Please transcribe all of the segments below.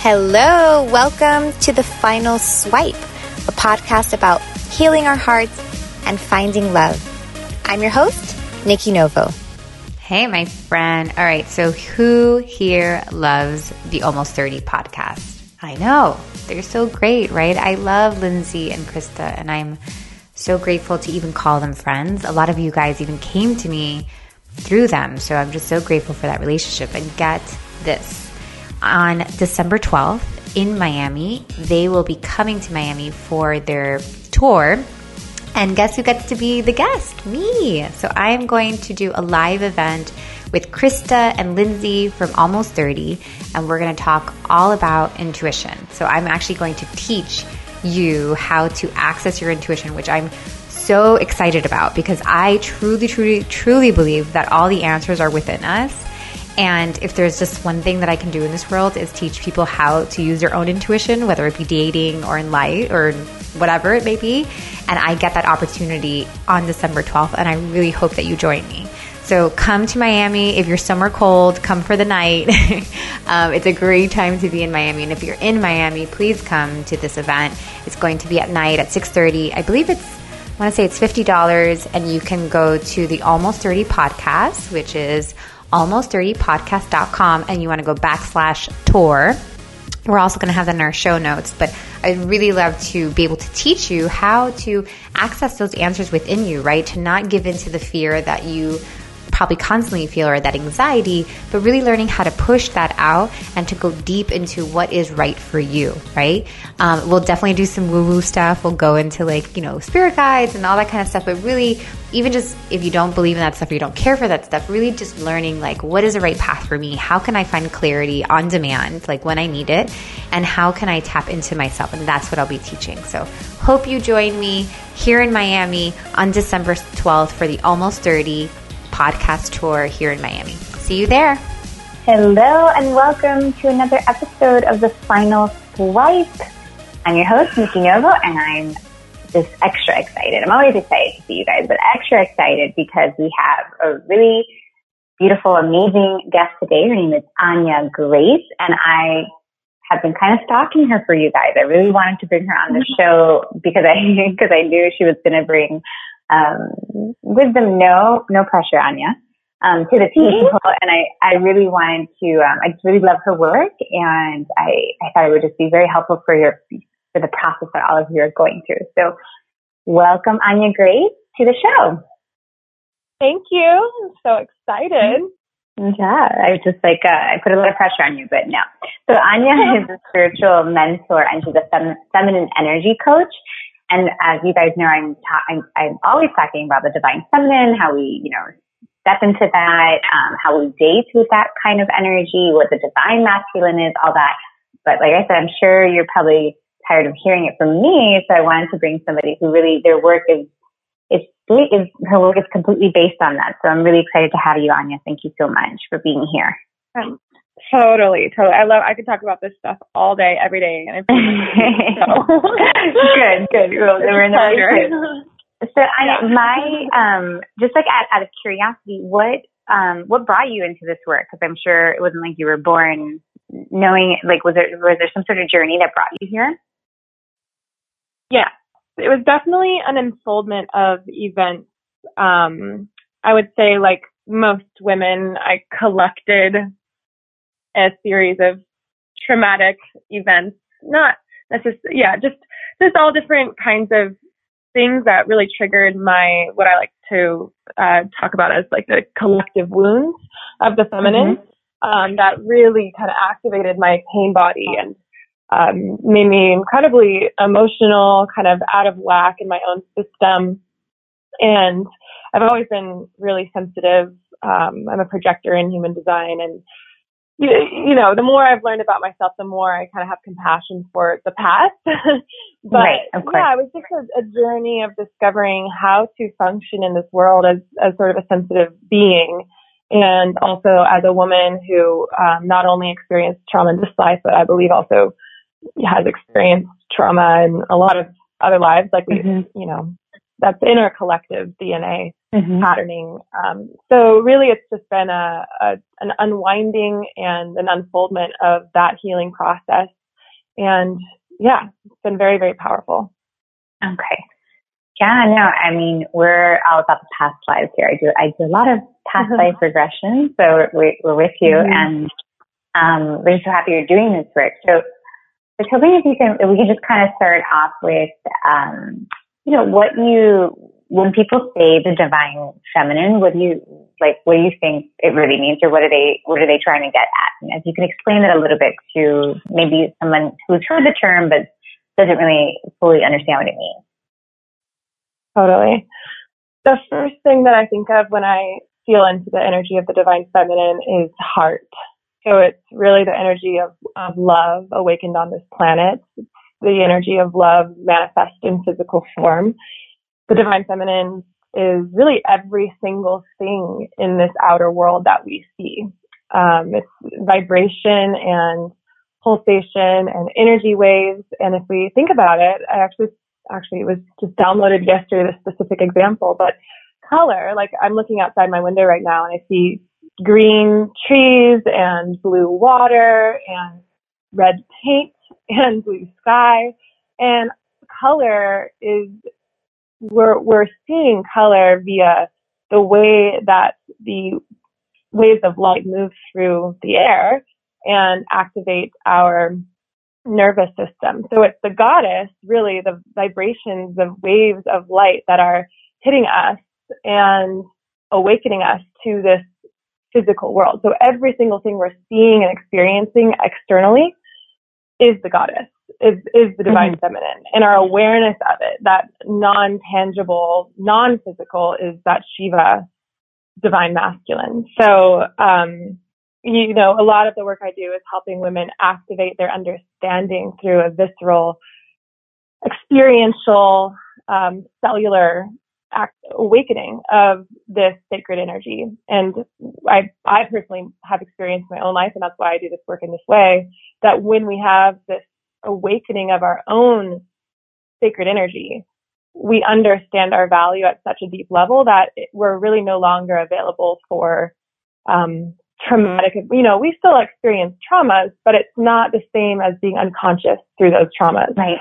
Hello, welcome to the final swipe, a podcast about healing our hearts and finding love. I'm your host, Nikki Novo. Hey, my friend. All right, so who here loves the Almost 30 podcast? I know, they're so great, right? I love Lindsey and Krista, and I'm so grateful to even call them friends. A lot of you guys even came to me through them, so I'm just so grateful for that relationship. And get this on December 12th in Miami. They will be coming to Miami for their tour. And guess who gets to be the guest? Me. So I am going to do a live event with Krista and Lindsey from Almost 30, and we're going to talk all about intuition. So I'm actually going to teach you how to access your intuition, which I'm so excited about because I truly, truly, truly believe that all the answers are within us. And if there's just one thing that I can do in this world is teach people how to use their own intuition, whether it be dating or in life or whatever it may be. And I get that opportunity on December 12th. And I really hope that you join me. So come to Miami. If you're summer cold, come for the night. um, it's a great time to be in Miami. And if you're in Miami, please come to this event. It's going to be at night at 6.30. I believe it's I want to say it's $50 and you can go to the Almost 30 podcast, which is almost30podcast.com and you want to go backslash tour. We're also going to have that in our show notes, but I'd really love to be able to teach you how to access those answers within you, right? To not give into the fear that you probably constantly feel or that anxiety, but really learning how to push that out and to go deep into what is right for you, right? Um, we'll definitely do some woo woo stuff. We'll go into like, you know, spirit guides and all that kind of stuff, but really, even just if you don't believe in that stuff, or you don't care for that stuff, really just learning like, what is the right path for me? How can I find clarity on demand, like when I need it? And how can I tap into myself? And that's what I'll be teaching. So hope you join me here in Miami on December 12th for the Almost 30 podcast tour here in Miami. See you there. Hello, and welcome to another episode of The Final Swipe. I'm your host, Nikki Novo, and I'm just extra excited. I'm always excited to see you guys, but extra excited because we have a really beautiful, amazing guest today. Her name is Anya Grace, and I have been kind of stalking her for you guys. I really wanted to bring her on the mm-hmm. show because I because I knew she was going to bring um, wisdom, no, no pressure, Anya, um, to the people, and I, I really wanted to, um, I just really love her work and I, I thought it would just be very helpful for your, for the process that all of you are going through. So welcome Anya Grace to the show. Thank you. I'm so excited. Yeah, I was just like, uh, I put a lot of pressure on you, but no. So Anya is a spiritual mentor and she's a fem- feminine energy coach. And as you guys know, I'm, ta- I'm, I'm always talking about the divine feminine, how we, you know, step into that, um, how we date with that kind of energy, what the divine masculine is, all that. But like I said, I'm sure you're probably tired of hearing it from me. So I wanted to bring somebody who really, their work is, is, is her work is completely based on that. So I'm really excited to have you, Anya. Thank you so much for being here. Um, Totally, totally. I love. I could talk about this stuff all day, every day, and so. good, good. Well, we're in the right So, I, my um, just like out, out of curiosity, what um, what brought you into this work? Because I'm sure it wasn't like you were born knowing. Like, was there was there some sort of journey that brought you here? Yeah, it was definitely an unfoldment of events. Um, I would say, like most women, I collected a series of traumatic events, not necessarily, yeah, just, just all different kinds of things that really triggered my, what I like to uh, talk about as like the collective wounds of the feminine, mm-hmm. um, that really kind of activated my pain body and um, made me incredibly emotional, kind of out of whack in my own system. And I've always been really sensitive. Um, I'm a projector in human design and you, you know, the more I've learned about myself, the more I kind of have compassion for the past. but right, yeah, it was just a, a, journey of discovering how to function in this world as, as sort of a sensitive being. And also as a woman who um, not only experienced trauma in this life, but I believe also has experienced trauma in a lot of other lives, like we, mm-hmm. you know, that's in our collective DNA mm-hmm. patterning. Um, so really, it's just been a, a, an unwinding and an unfoldment of that healing process, and yeah, it's been very very powerful. Okay. Yeah, no, I mean, we're all about the past lives here. I do, I do a lot of past life regression, so we're, we're with you, mm-hmm. and um, we're so happy you're doing this work. So, I was hoping if you can, if we can just kind of start off with, um, you know, what you, when people say the divine feminine, what do you, like, what do you think it really means or what are they, what are they trying to get at? And if you can explain that a little bit to maybe someone who's heard the term but doesn't really fully understand what it means. Totally. The first thing that I think of when I feel into the energy of the divine feminine is heart. So it's really the energy of, of love awakened on this planet. The energy of love manifest in physical form. The divine feminine is really every single thing in this outer world that we see. Um, it's vibration and pulsation and energy waves. And if we think about it, I actually, actually it was just downloaded yesterday, this specific example, but color, like I'm looking outside my window right now and I see green trees and blue water and red paint and blue sky. And color is, we're, we're seeing color via the way that the waves of light move through the air and activate our nervous system. So it's the goddess, really the vibrations of waves of light that are hitting us and awakening us to this physical world. So every single thing we're seeing and experiencing externally is the goddess, is, is the divine mm-hmm. feminine. And our awareness of it, that non-tangible, non-physical is that Shiva divine masculine. So, um, you know, a lot of the work I do is helping women activate their understanding through a visceral, experiential, um, cellular awakening of this sacred energy. And I, I personally have experienced in my own life, and that's why I do this work in this way, that when we have this awakening of our own sacred energy, we understand our value at such a deep level that we're really no longer available for um, traumatic. You know, we still experience traumas, but it's not the same as being unconscious through those traumas. Right.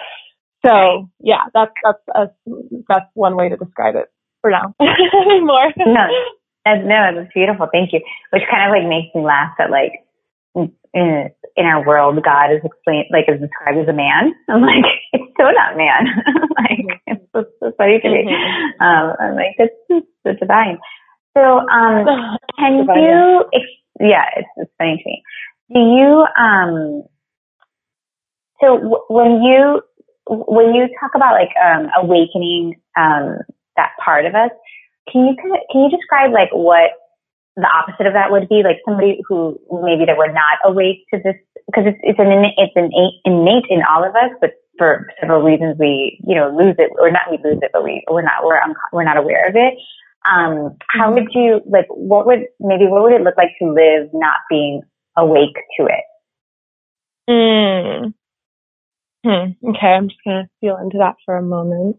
So yeah, that's that's a, that's one way to describe it for now. More. No, that's, no, that's beautiful. Thank you. Which kind of like makes me laugh that like in in our world, God is explained like is described as a man. I'm like, it's still not man. like it's, it's, it's funny to me. Mm-hmm. Um, I'm like, it's the divine. So, um, can divine, you? Yeah, yeah it's, it's funny to me. Do you um? So w- when you when you talk about like um, awakening um, that part of us, can you can you describe like what the opposite of that would be? Like somebody who maybe that we're not awake to this because it's it's an it's an innate in all of us, but for several reasons we you know lose it or not we lose it, but we we're not we're we're not aware of it. Um, how mm-hmm. would you like? What would maybe what would it look like to live not being awake to it? Mm. Hmm. Okay, I'm just gonna feel into that for a moment.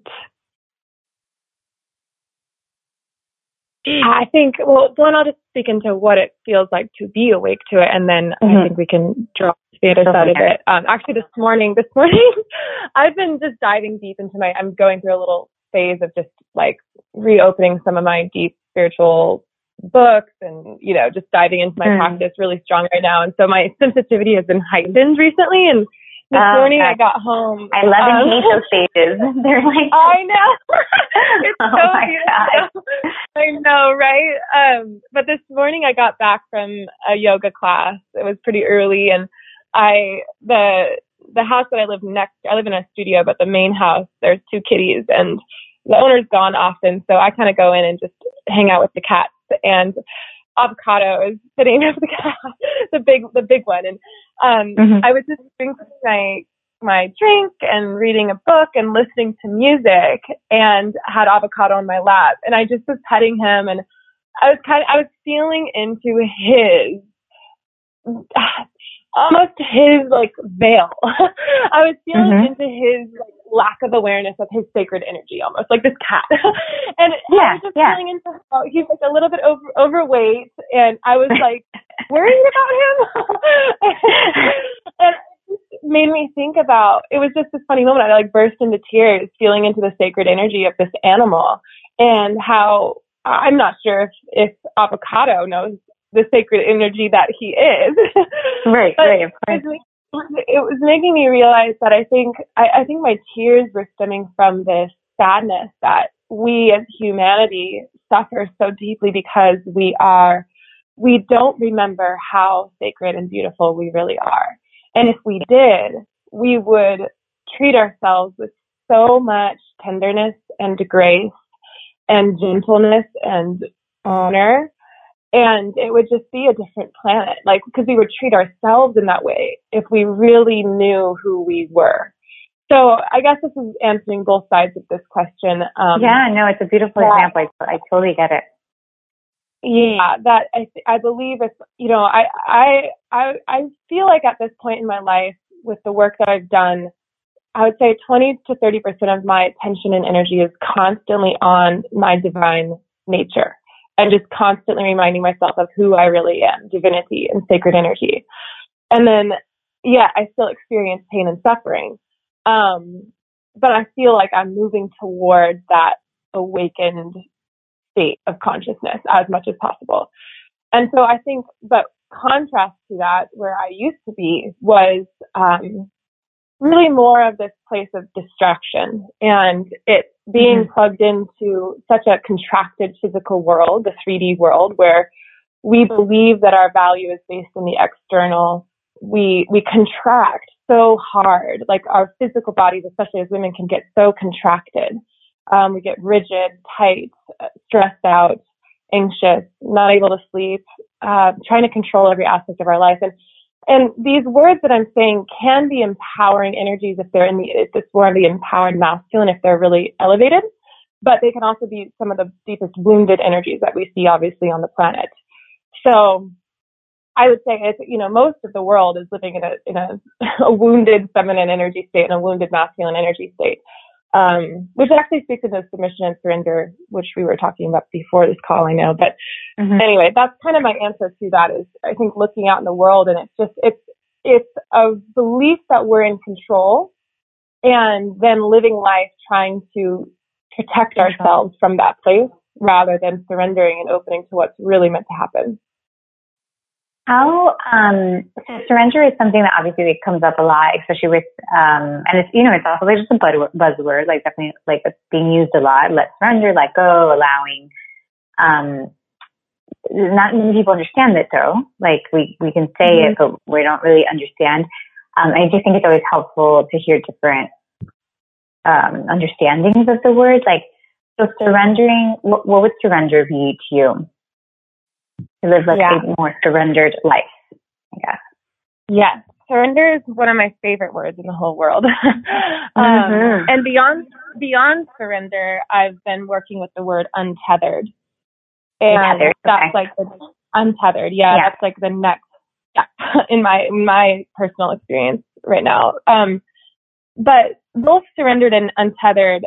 I think, well, one, I'll just speak into what it feels like to be awake to it, and then mm-hmm. I think we can draw the other side of it. Um, actually, this morning, this morning, I've been just diving deep into my, I'm going through a little phase of just like reopening some of my deep spiritual books and, you know, just diving into my mm. practice really strong right now. And so my sensitivity has been heightened recently and this oh, morning I got home. I love and um, hate those stages. They're like I know. it's oh so my beautiful. God. I know, right? Um, but this morning I got back from a yoga class. It was pretty early and I the the house that I live next I live in a studio, but the main house there's two kitties and the owner's gone often, so I kind of go in and just hang out with the cats and avocado is the name of the cat, the big the big one. And um, mm-hmm. I was just drinking my my drink and reading a book and listening to music and had avocado on my lap and I just was petting him and I was kind of I was feeling into his almost his like veil. I was feeling Mhm. into his like lack of awareness of his sacred energy almost like this cat. and I Yeah, was just yeah. feeling into how he's like a little bit over overweight and I was like worried about him. and it just made me think about it was just this funny moment. I like burst into tears feeling into the sacred energy of this animal and how I'm not sure if, if avocado knows the sacred energy that he is. Right, right, of it course. was, it was making me realize that I think I, I think my tears were stemming from this sadness that we as humanity suffer so deeply because we are we don't remember how sacred and beautiful we really are. And if we did, we would treat ourselves with so much tenderness and grace and gentleness and honor and it would just be a different planet like because we would treat ourselves in that way if we really knew who we were so i guess this is answering both sides of this question um yeah, no, it's a beautiful yeah. example. I, I totally get it. yeah that i i believe it's you know I, I i i feel like at this point in my life with the work that i've done i would say 20 to 30 percent of my attention and energy is constantly on my divine nature and just constantly reminding myself of who i really am divinity and sacred energy. And then yeah i still experience pain and suffering. Um but i feel like i'm moving toward that awakened state of consciousness as much as possible. And so I think, but contrast to that, where I used to be was um, really more of this place of distraction. And it being plugged into such a contracted physical world, the 3D world, where we believe that our value is based in the external. We we contract so hard, like our physical bodies, especially as women, can get so contracted. Um, we get rigid, tight, uh, stressed out, anxious, not able to sleep, uh, trying to control every aspect of our life. And and these words that I'm saying can be empowering energies if they're in the if it's more of the empowered masculine if they're really elevated, but they can also be some of the deepest wounded energies that we see obviously on the planet. So I would say it's you know most of the world is living in a in a, a wounded feminine energy state and a wounded masculine energy state um, which actually speaks to the submission and surrender, which we were talking about before this call, I know. But Mhm. anyway, that's kind of my answer to that is I think looking out in the world and it's just, it's, it's a belief that we're in control and then living life trying to protect ourselves from that place rather than surrendering and opening to what's really meant to happen. How um so surrender is something that obviously comes up a lot, especially with um and it's you know it's also like just a buzz- buzzword, like definitely like it's being used a lot. Let surrender, let go, allowing. Um, not many people understand it though. Like we we can say it, but we don't really understand. Um, I do think it's always helpful to hear different um understandings of the word. Like so, surrendering. What, what would surrender be to you? To live like Yeah. a more surrendered life. Guess. Yes. Surrender is one of my favorite words in the whole world. um, Mhm. And beyond beyond surrender, I've been working with the word untethered. And Untethered, that's okay. like the untethered. Yeah, Yeah. that's like the next yeah, in my in my personal experience right now. Um but both surrendered and untethered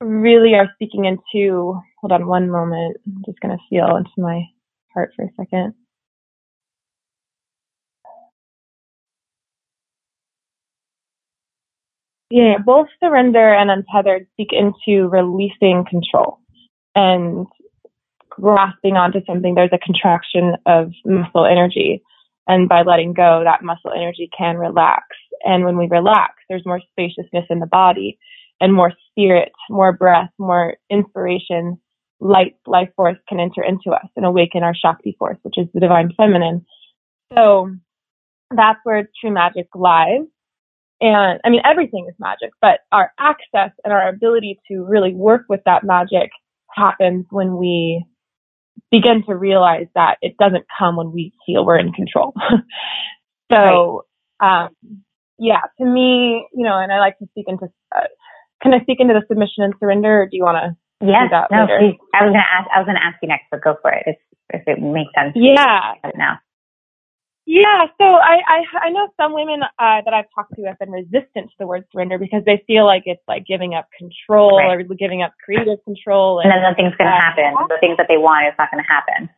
really are speaking into hold on one moment. I'm just gonna feel into my heart for a second. Yeah, both surrender and untethered speak into releasing control and grasping onto something. There's a contraction of muscle energy. And by letting go, that muscle energy can relax. And when we relax, there's more spaciousness in the body and more spirit, more breath, more inspiration, light, life force can enter into us and awaken our Shakti force, which is the divine feminine. So that's where true magic lies. And I mean, everything is magic, but our access and our ability to really work with that magic happens when we begin to realize that it doesn't come when we feel we're in control. so, um, yeah, to me, you know, and I like to speak into, uh, can I speak into the submission and surrender or do you want to? Yes. that No, later. please. I was gonna ask. I was gonna ask you next, but go for it if if it makes sense. Yeah. Now. Yeah, so I, I I know some women uh, that I've talked to have been resistant to the word surrender because they feel like it's like giving up control Right. or giving up creative control. And then nothing's going to uh, happen. The things that they want is not going to happen.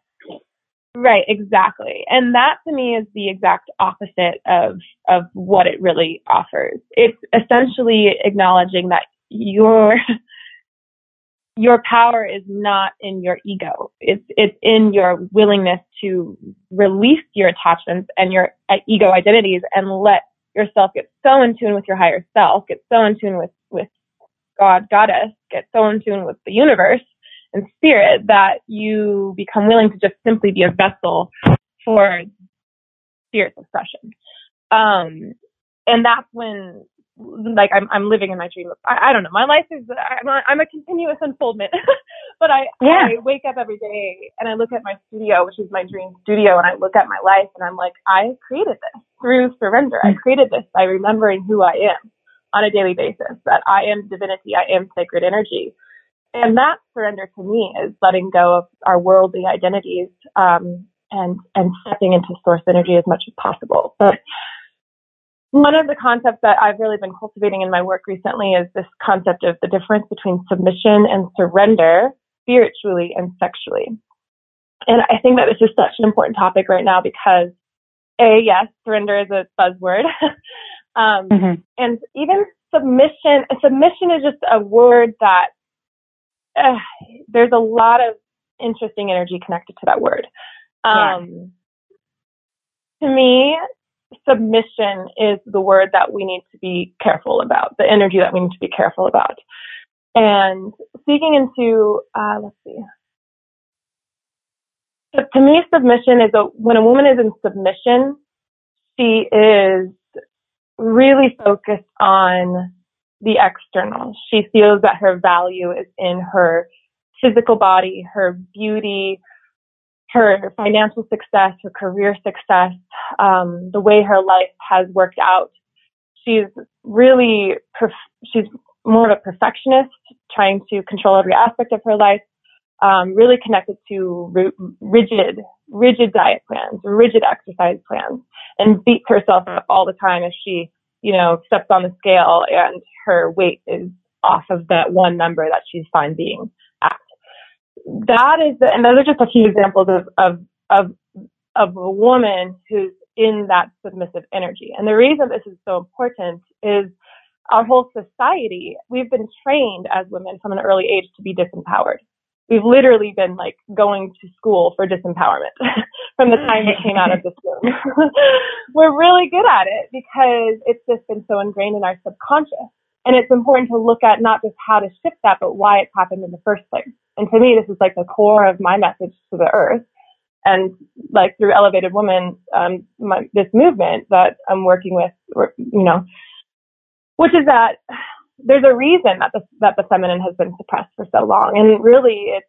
Right, exactly. And that to me is the exact opposite of of what it really offers. It's essentially acknowledging that your your power is not in your ego. It's it's in your willingness to release your attachments and your uh, ego identities and let yourself get so in tune with your higher self, get so in tune with with God, goddess, get so in tune with the universe and spirit that you become willing to just simply be a vessel for spirit's expression. Um, and that's when, like, I'm, I'm living in my dream. I, I don't know. My life is, I'm a, I'm a continuous unfoldment, but I, Yeah. I wake up every day and I look at my studio, which is my dream studio, and I look at my life and I'm like, I created this through surrender. I created this by remembering who I am on a daily basis, that I am divinity, I am sacred energy. And that surrender to me is letting go of our worldly identities um, and and stepping into source energy as much as possible. But one of the concepts that I've really been cultivating in my work recently is this concept of the difference between submission and surrender, spiritually and sexually. And I think that this is such an important topic right now because, a yes, surrender is a buzzword, um, Mm-hmm. and even submission. Submission is just a word that uh, there's a lot of interesting energy connected to that word. Yeah. Um, To me, submission is the word that we need to be careful about, the energy that we need to be careful about. And speaking into, uh, let's see. So to me, submission is a, when a woman is in submission, she is really focused on the external. She feels that her value is in her physical body, her beauty, her financial success, her career success, um, the way her life has worked out. She's really, perf- she's more of a perfectionist, trying to control every aspect of her life, um, really connected to ri- rigid, rigid diet plans, rigid exercise plans, and beats herself up all the time if she, you know, steps on the scale and her weight is off of that one number that she's fine being. That is, the, and those are just a few examples of, of, of, of a woman who's in that submissive energy. And the reason this is so important is our whole society, we've been trained as women from an early age to be disempowered. We've literally been like going to school for disempowerment from the time we came out of this womb. We're really good at it because it's just been so ingrained in our subconscious. And it's important to look at not just how to shift that, but why it's happened in the first place. And to me, this is like the core of my message to the earth. And like through Elevated Woman, um, my, this movement that I'm working with, you know, which is that there's a reason that the that the feminine has been suppressed for so long, and really, it's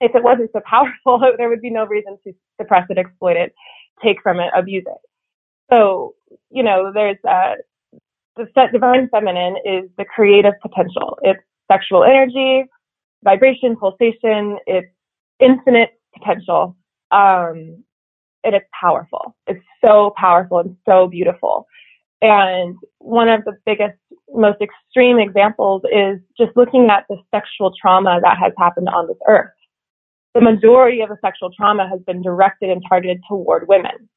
if it wasn't so powerful, there would be no reason to suppress it, exploit it, take from it, abuse it. So, you know, there's uh, the divine feminine is the creative potential. It's sexual energy, vibration, pulsation. It's infinite potential. Um, and it's powerful. It's so powerful and so beautiful. And one of the biggest, most extreme examples is just looking at the sexual trauma that has happened on this earth. The majority of the sexual trauma has been directed and targeted toward women.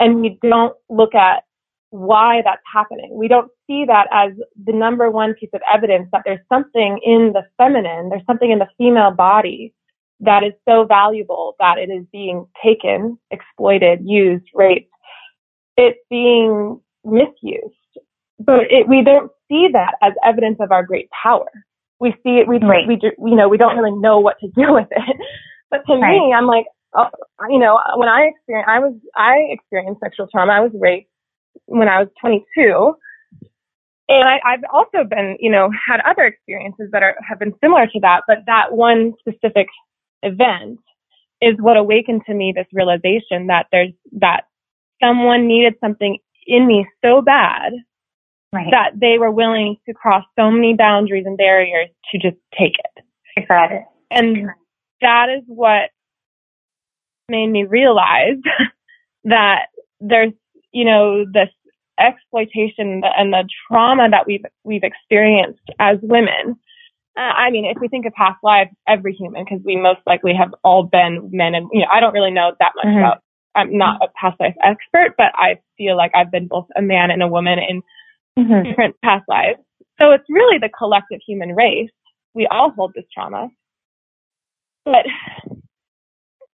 And we don't look at why that's happening. We don't see that as the number one piece of evidence that there's something in the feminine, there's something in the female body that is so valuable that it is being taken, exploited, used, raped. It's being misused. But it, we don't see that as evidence of our great power. We see it, we, Right. we, you know, we don't really know what to do with it. But to Right. me, I'm like, oh, you know, when I experienced, I was, I experienced sexual trauma. I was raped when I was 22. And I, I've also been, you know, had other experiences that are, have been similar to that, but that one specific event is what awakened to me this realization that there's, that someone needed something in me so bad Right. that they were willing to cross so many boundaries and barriers to just take it. It. And that is what made me realize that there's, you know, this exploitation and the trauma that we've, we've experienced as women. Uh, I mean, if we think of past lives, every human, because we most likely have all been men and, you know, I don't really know that much mm-hmm. about, I'm not a past life expert, but I feel like I've been both a man and a woman in mm-hmm. different past lives. So it's really the collective human race. We all hold this trauma. But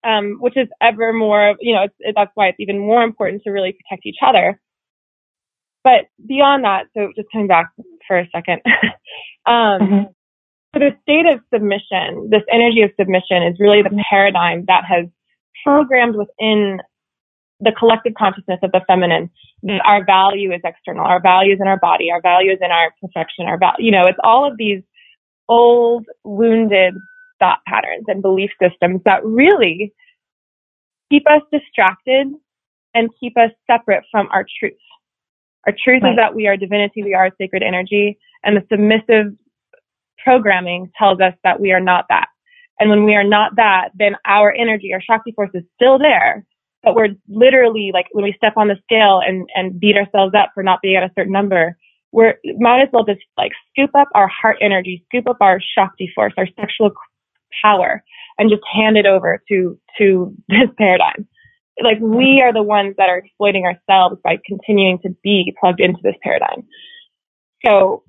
um, which is ever more, you know, it, that's why it's even more important to really protect each other. But beyond that, so just coming back for a second, um, mm-hmm. so the state of submission, this energy of submission is really the paradigm that has programmed within the collective consciousness of the feminine. That our value is external, our value is in our body, our value is in our perfection, our value, you know, it's all of these old, wounded thought patterns and belief systems that really keep us distracted and keep us separate from our truth. Our truth right. is that we are divinity, we are sacred energy, and the submissive programming tells us that we are not that. And when we are not that, then our energy, our Shakti force is still there, but we're literally like when we step on the scale and, and beat ourselves up for not being at a certain number, we're might as well just like scoop up our heart energy, scoop up our Shakti force, our sexual power and just hand it over to to this paradigm. Like we are the ones that are exploiting ourselves by continuing to be plugged into this paradigm. So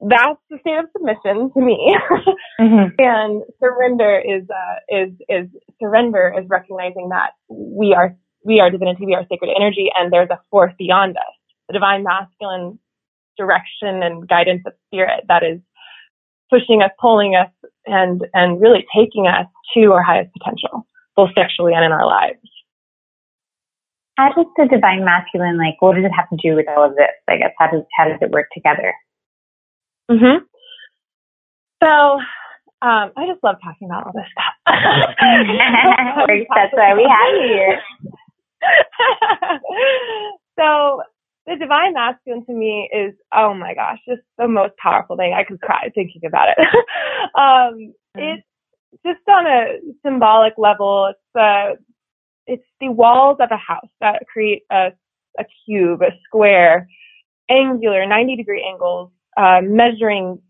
that's the state of submission to me. mm-hmm. And surrender is uh, is is surrender is recognizing that we are we are divinity, we are sacred energy, and there's a force beyond us, the divine masculine direction and guidance of spirit that is pushing us, pulling us, and and really taking us to our highest potential, both sexually and in our lives. How does the divine masculine like? What does it have to do with all of this? I guess how does how does it work together? Mm-hmm. So um, I just love talking about all this stuff. That's why we have you here. so the divine masculine to me is, oh my gosh, just the most powerful thing. I could cry thinking about it. um, mm-hmm. it's just on a symbolic level. It's the, it's the walls of a house that create a, a cube, a square, angular, 90 degree angles, uh, measuring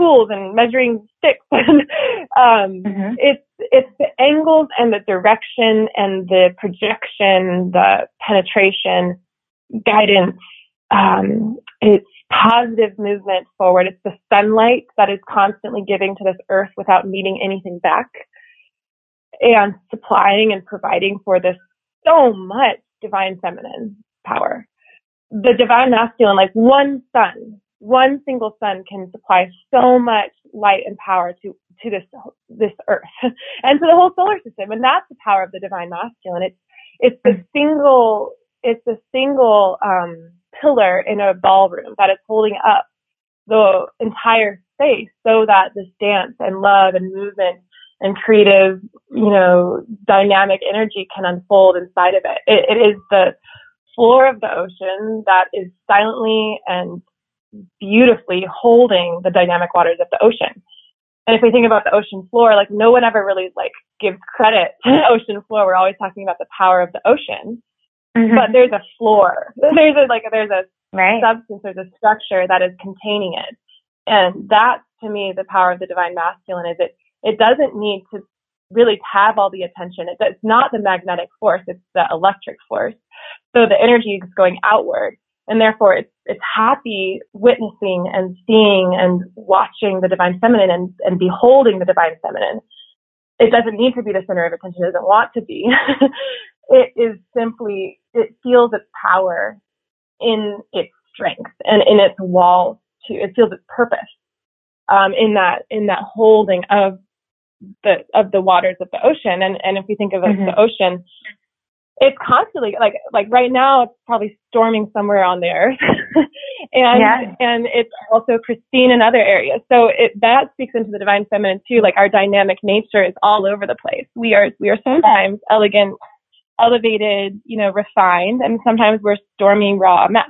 tools and measuring sticks. um, mm-hmm. It's it's the angles and the direction and the projection, the penetration guidance. Um, it's positive movement forward. It's the sunlight that is constantly giving to this earth without needing anything back and supplying and providing for this so much divine feminine power. The divine masculine, like one sun, one single sun can supply so much light and power to, to this, this earth and to the whole solar system. And that's the power of the divine masculine. It's, it's the single it's a single um, pillar in a ballroom that is holding up the entire space so that this dance and love and movement and creative, you know, dynamic energy can unfold inside of it. it. It is the floor of the ocean that is silently and beautifully holding the dynamic waters of the ocean. And if we think about the ocean floor, like no one ever really like gives credit to the ocean floor. We're always talking about the power of the ocean. Mm-hmm. But there's a floor. There's a like there's a right. substance, there's a structure that is containing it. And that's to me the power of the divine masculine is it it doesn't need to really have all the attention. It, it's not the magnetic force, it's the electric force. So the energy is going outward. And therefore it's it's happy witnessing and seeing and watching the divine feminine and, and beholding the divine feminine. It doesn't need to be the center of attention, it doesn't want to be. it is simply, it feels its power in its strength and in its walls too. It feels its purpose, um, in that, in that holding of the, of the waters of the ocean. And, and if we think of mm-hmm. the ocean, it's constantly like like right now it's probably storming somewhere on the earth and yeah. and it's also pristine in other areas so it that speaks into the divine feminine too like our dynamic nature is all over the place we are we are sometimes elegant elevated, you know, refined, and sometimes we're stormy, raw mess.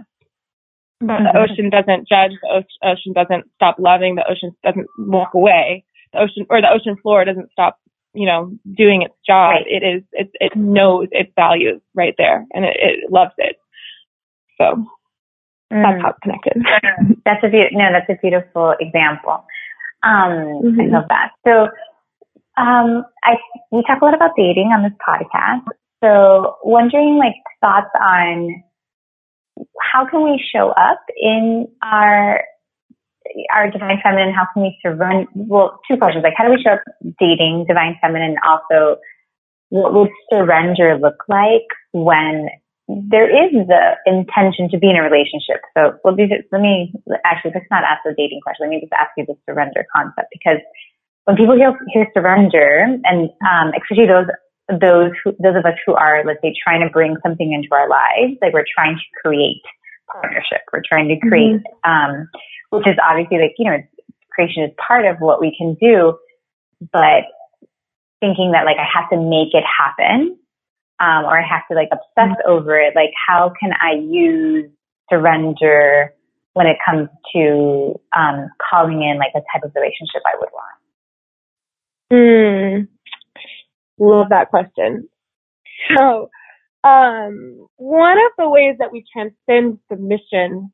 But mm-hmm. the ocean doesn't judge. The ocean doesn't stop loving. The ocean doesn't walk away. The ocean or the ocean floor doesn't stop you know, doing its job. Right. It is, it, it knows its values right there and it, it loves it. So that's Mm. how it's connected. That's a beautiful, no, that's a beautiful example. Um, I Mhm. love that. So, um, I, we talk a lot about dating on this podcast. So wondering like thoughts on how can we show up in our, our divine feminine? How can we surrender? Well, two questions. Like how do we show up dating divine feminine? Also, what would surrender look like when there is the intention to be in a relationship. So well, these let me actually let's not ask the dating question. Let me just ask you the surrender concept because when people hear, hear surrender, and um, especially those those who, those of us who are let's say trying to bring something into our lives, like we're trying to create partnership, we're trying to create, um, which is obviously like you know creation is part of what we can do, but thinking that like I have to make it happen um, or I have to like obsess over it. Like, how can I use surrender when it comes to um, calling in like the type of relationship I would want? Mm, love that question. So, um, one of the ways that we transcend submission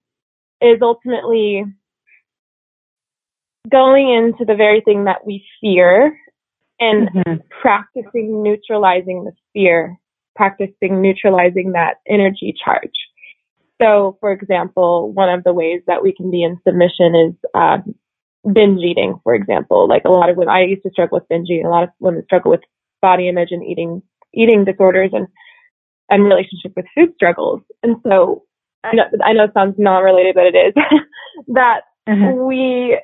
is ultimately going into the very thing that we fear and Mm-hmm. practicing neutralizing the fear, practicing neutralizing that energy charge. So, for example, one of the ways that we can be in submission is um, binge eating, for example. Like a lot of women, I used to struggle with binge eating. A lot of women struggle with body image and eating eating disorders and and relationship with food struggles. And so, I know I know it sounds non-related, but it is that Mm-hmm. we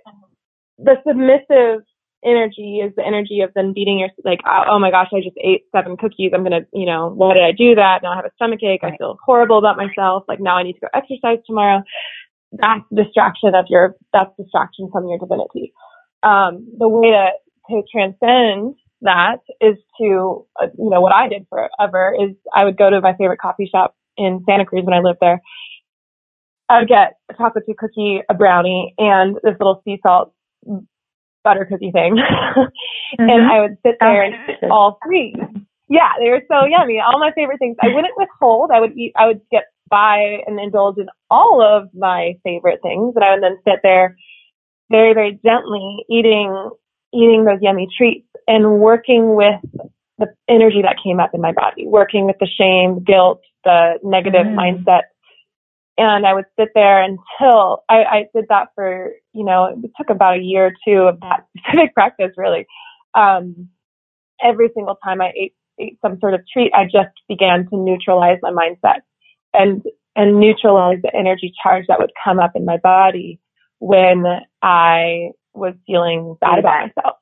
the submissive energy is the energy of then beating your like oh, oh my gosh I just ate seven cookies. I'm gonna you know why did I do that? Now I have a stomach ache. I feel horrible about myself. Like now I need to go exercise tomorrow. That's distraction of your that's distraction from your divinity. Um the way to to transcend that is to uh, you know what I did forever is I would go to my favorite coffee shop in Santa Cruz when I lived there I would get a chocolate chip cookie, a brownie, and this little sea salt butter cookie thing. and Mhm. I would sit there and eat all three. Yeah, they were so yummy. All my favorite things. I wouldn't withhold. I would eat. I would get by and indulge in all of my favorite things, and I would then sit there, very very gently eating eating those yummy treats and working with the energy that came up in my body, working with the shame, guilt, the negative Mhm. mindset and I would sit there until I, I did that for, you know, it took about a year or two of that specific practice really. Um, every single time I ate, ate some sort of treat, I just began to neutralize my mindset and, and neutralize the energy charge that would come up in my body when I was feeling bad about myself.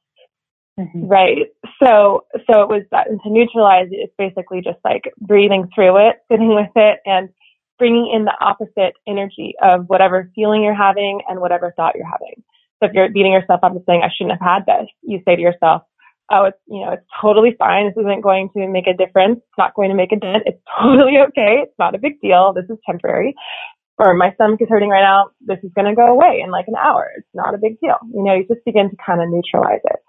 Mhm. Right. So, so it was that, and to neutralize it, it's basically just like breathing through it, sitting with it, and bringing in the opposite energy of whatever feeling you're having and whatever thought you're having. So if you're beating yourself up and saying, I shouldn't have had this, you say to yourself, oh, it's, you know, it's totally fine. This isn't going to make a difference. It's not going to make a dent. It's totally okay. It's not a big deal. This is temporary. Or my stomach is hurting right now. This is going to go away in like an hour. It's not a big deal. You know, you just begin to kind of neutralize it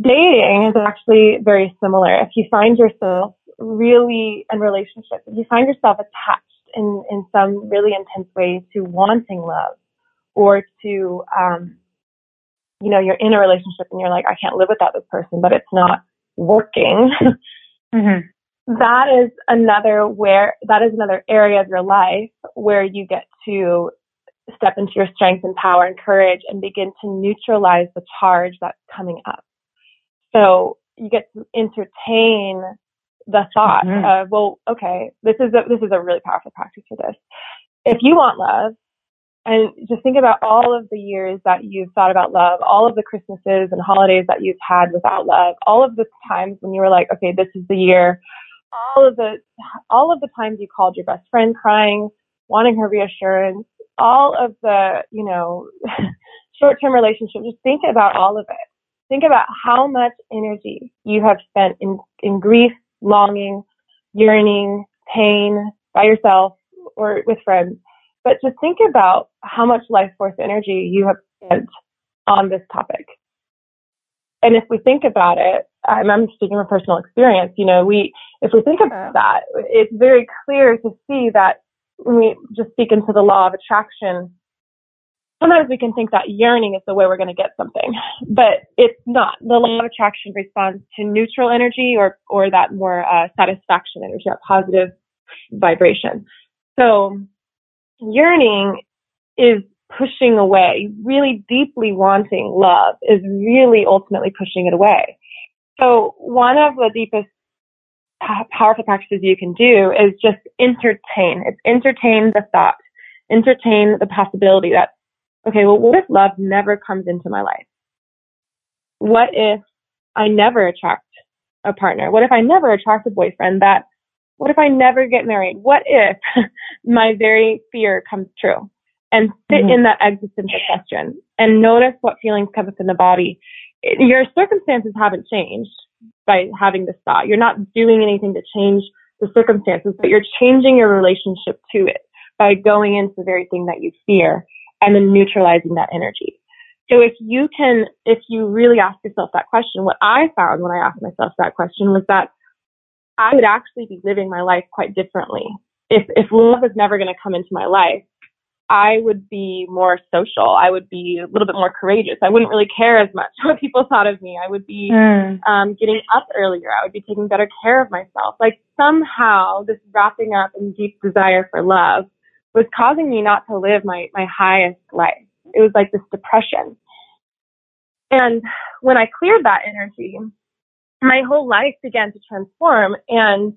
dating is actually very similar. If you find yourself really in relationships, if you find yourself attached in, in some really intense way to wanting love or to, um, you know, you're in a relationship and you're like, I can't live without this person, but it's not working. Mhm. That is another where, that is another area of your life where you get to step into your strength and power and courage and begin to neutralize the charge that's coming up. So you get to entertain the thought Mhm. of, well, okay, this is a, this is a really powerful practice for this. If you want love, and just think about all of the years that you've thought about love, all of the Christmases and holidays that you've had without love, all of the times when you were like, okay, this is the year, all of the, all of the times you called your best friend crying, wanting her reassurance, all of the, you know, short-term relationships, just think about all of it. Think about how much energy you have spent in, in grief, longing, yearning, pain, by yourself or with friends. But just think about how much life force energy you have spent on this topic. And if we think about it, I'm, I'm speaking from personal experience, you know, we, if we think about that, it's very clear to see that when we just speak into the law of attraction, sometimes we can think that yearning is the way we're going to get something, but it's not. The law of attraction responds to neutral energy or, or that more uh, satisfaction energy, that positive vibration. So yearning is pushing away, really deeply wanting love is really ultimately pushing it away. So one of the deepest powerful practices you can do is just entertain. It's entertain the thought, entertain the possibility that, okay, well, what if love never comes into my life? What if I never attract a partner? What if I never attract a boyfriend that, what if I never get married? What if my very fear comes true? And sit mm-hmm. in that existential question and notice what feelings come up in the body. Your circumstances haven't changed by having this thought. You're not doing anything to change the circumstances, but you're changing your relationship to it by going into the very thing that you fear and then neutralizing that energy. So if you can, if you really ask yourself that question, what I found when I asked myself that question was that I would actually be living my life quite differently. If, if love is never going to come into my life, I would be more social. I would be a little bit more courageous. I wouldn't really care as much what people thought of me. I would be mm. um, getting up earlier. I would be taking better care of myself. Like somehow this wrapping up in deep desire for love was causing me not to live my, my highest life. It was like this depression. And when I cleared that energy, my whole life began to transform and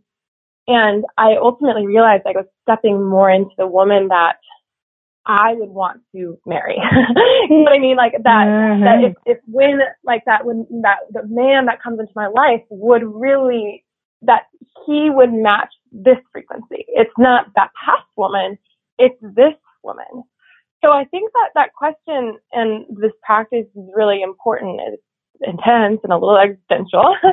and I ultimately realized I was stepping more into the woman that I would want to marry. you know what I mean? Like that, mm-hmm. that if, if when, like that, when that, the man that comes into my life would really, that he would match this frequency. It's not that past woman, it's this woman. So I think that that question and this practice is really important. It's intense and a little existential.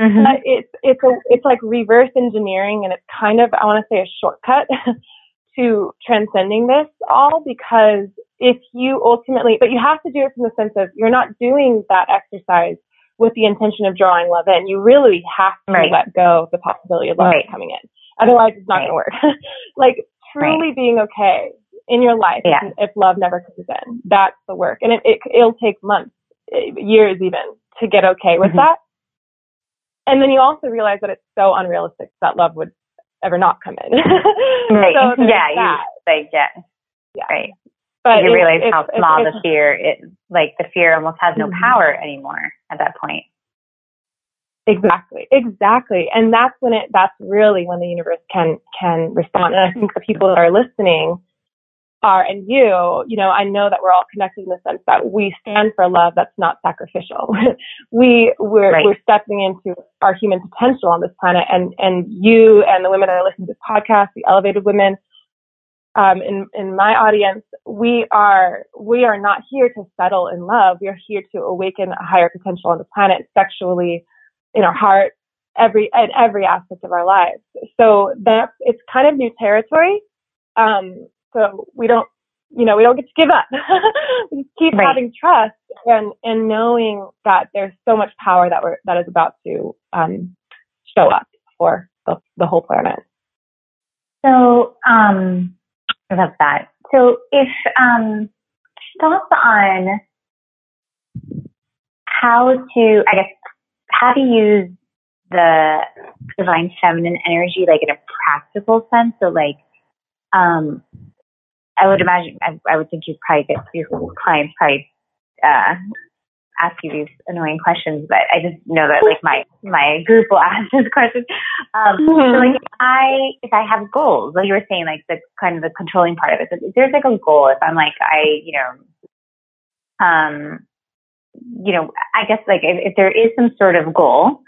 Mm-hmm. But it's it's a it's like reverse engineering and it's kind of I want to say a shortcut to transcending this all because if you ultimately, but you have to do it from the sense of you're not doing that exercise with the intention of drawing love in. You really have to right. let go of the possibility of love right. coming in. Otherwise, it's not right. going to work. like truly being okay in your life yeah. if, if, love never comes in. That's the work. And it, it, it'll take months, eh, years even to get okay with mm-hmm. that. And then you also realize that it's so unrealistic that love would ever not come in. right. So yeah, you like yeah. yeah. Right. But you realize how small the fear it like the fear almost has no mm-hmm. power anymore at that point. Exactly. Exactly. And that's when it that's really when the universe can can respond. And I think the people that are listening are and you, you know, I know that we're all connected in the sense that we stand for love that's not sacrificial. we we're right. we're stepping into our human potential on this planet and and you and the women that are listening to this podcast, the elevated women, um, in in my audience, we are we are not here to settle in love. We are here to awaken a higher potential on the planet, sexually, in our heart, every in every aspect of our lives. So that it's kind of new territory. Um, so we don't, you know, we don't get to give up. we keep right. having trust and, and knowing that there's so much power that we're, that is about to, um, show up for the, the whole planet. So, um, I love that. So if, um, thoughts on how to, I guess, how to use the divine feminine energy, like in a practical sense. So like, um, I would imagine, I, I would think you probably get your clients probably, uh, ask you these annoying questions, but I just know that like my, my group will ask this question. Um, mm-hmm. so like if I, if I have goals, like you were saying, like the kind of the controlling part of it, if there's like a goal, if I'm like, I, you know, um, you know, I guess like if, if there is some sort of goal,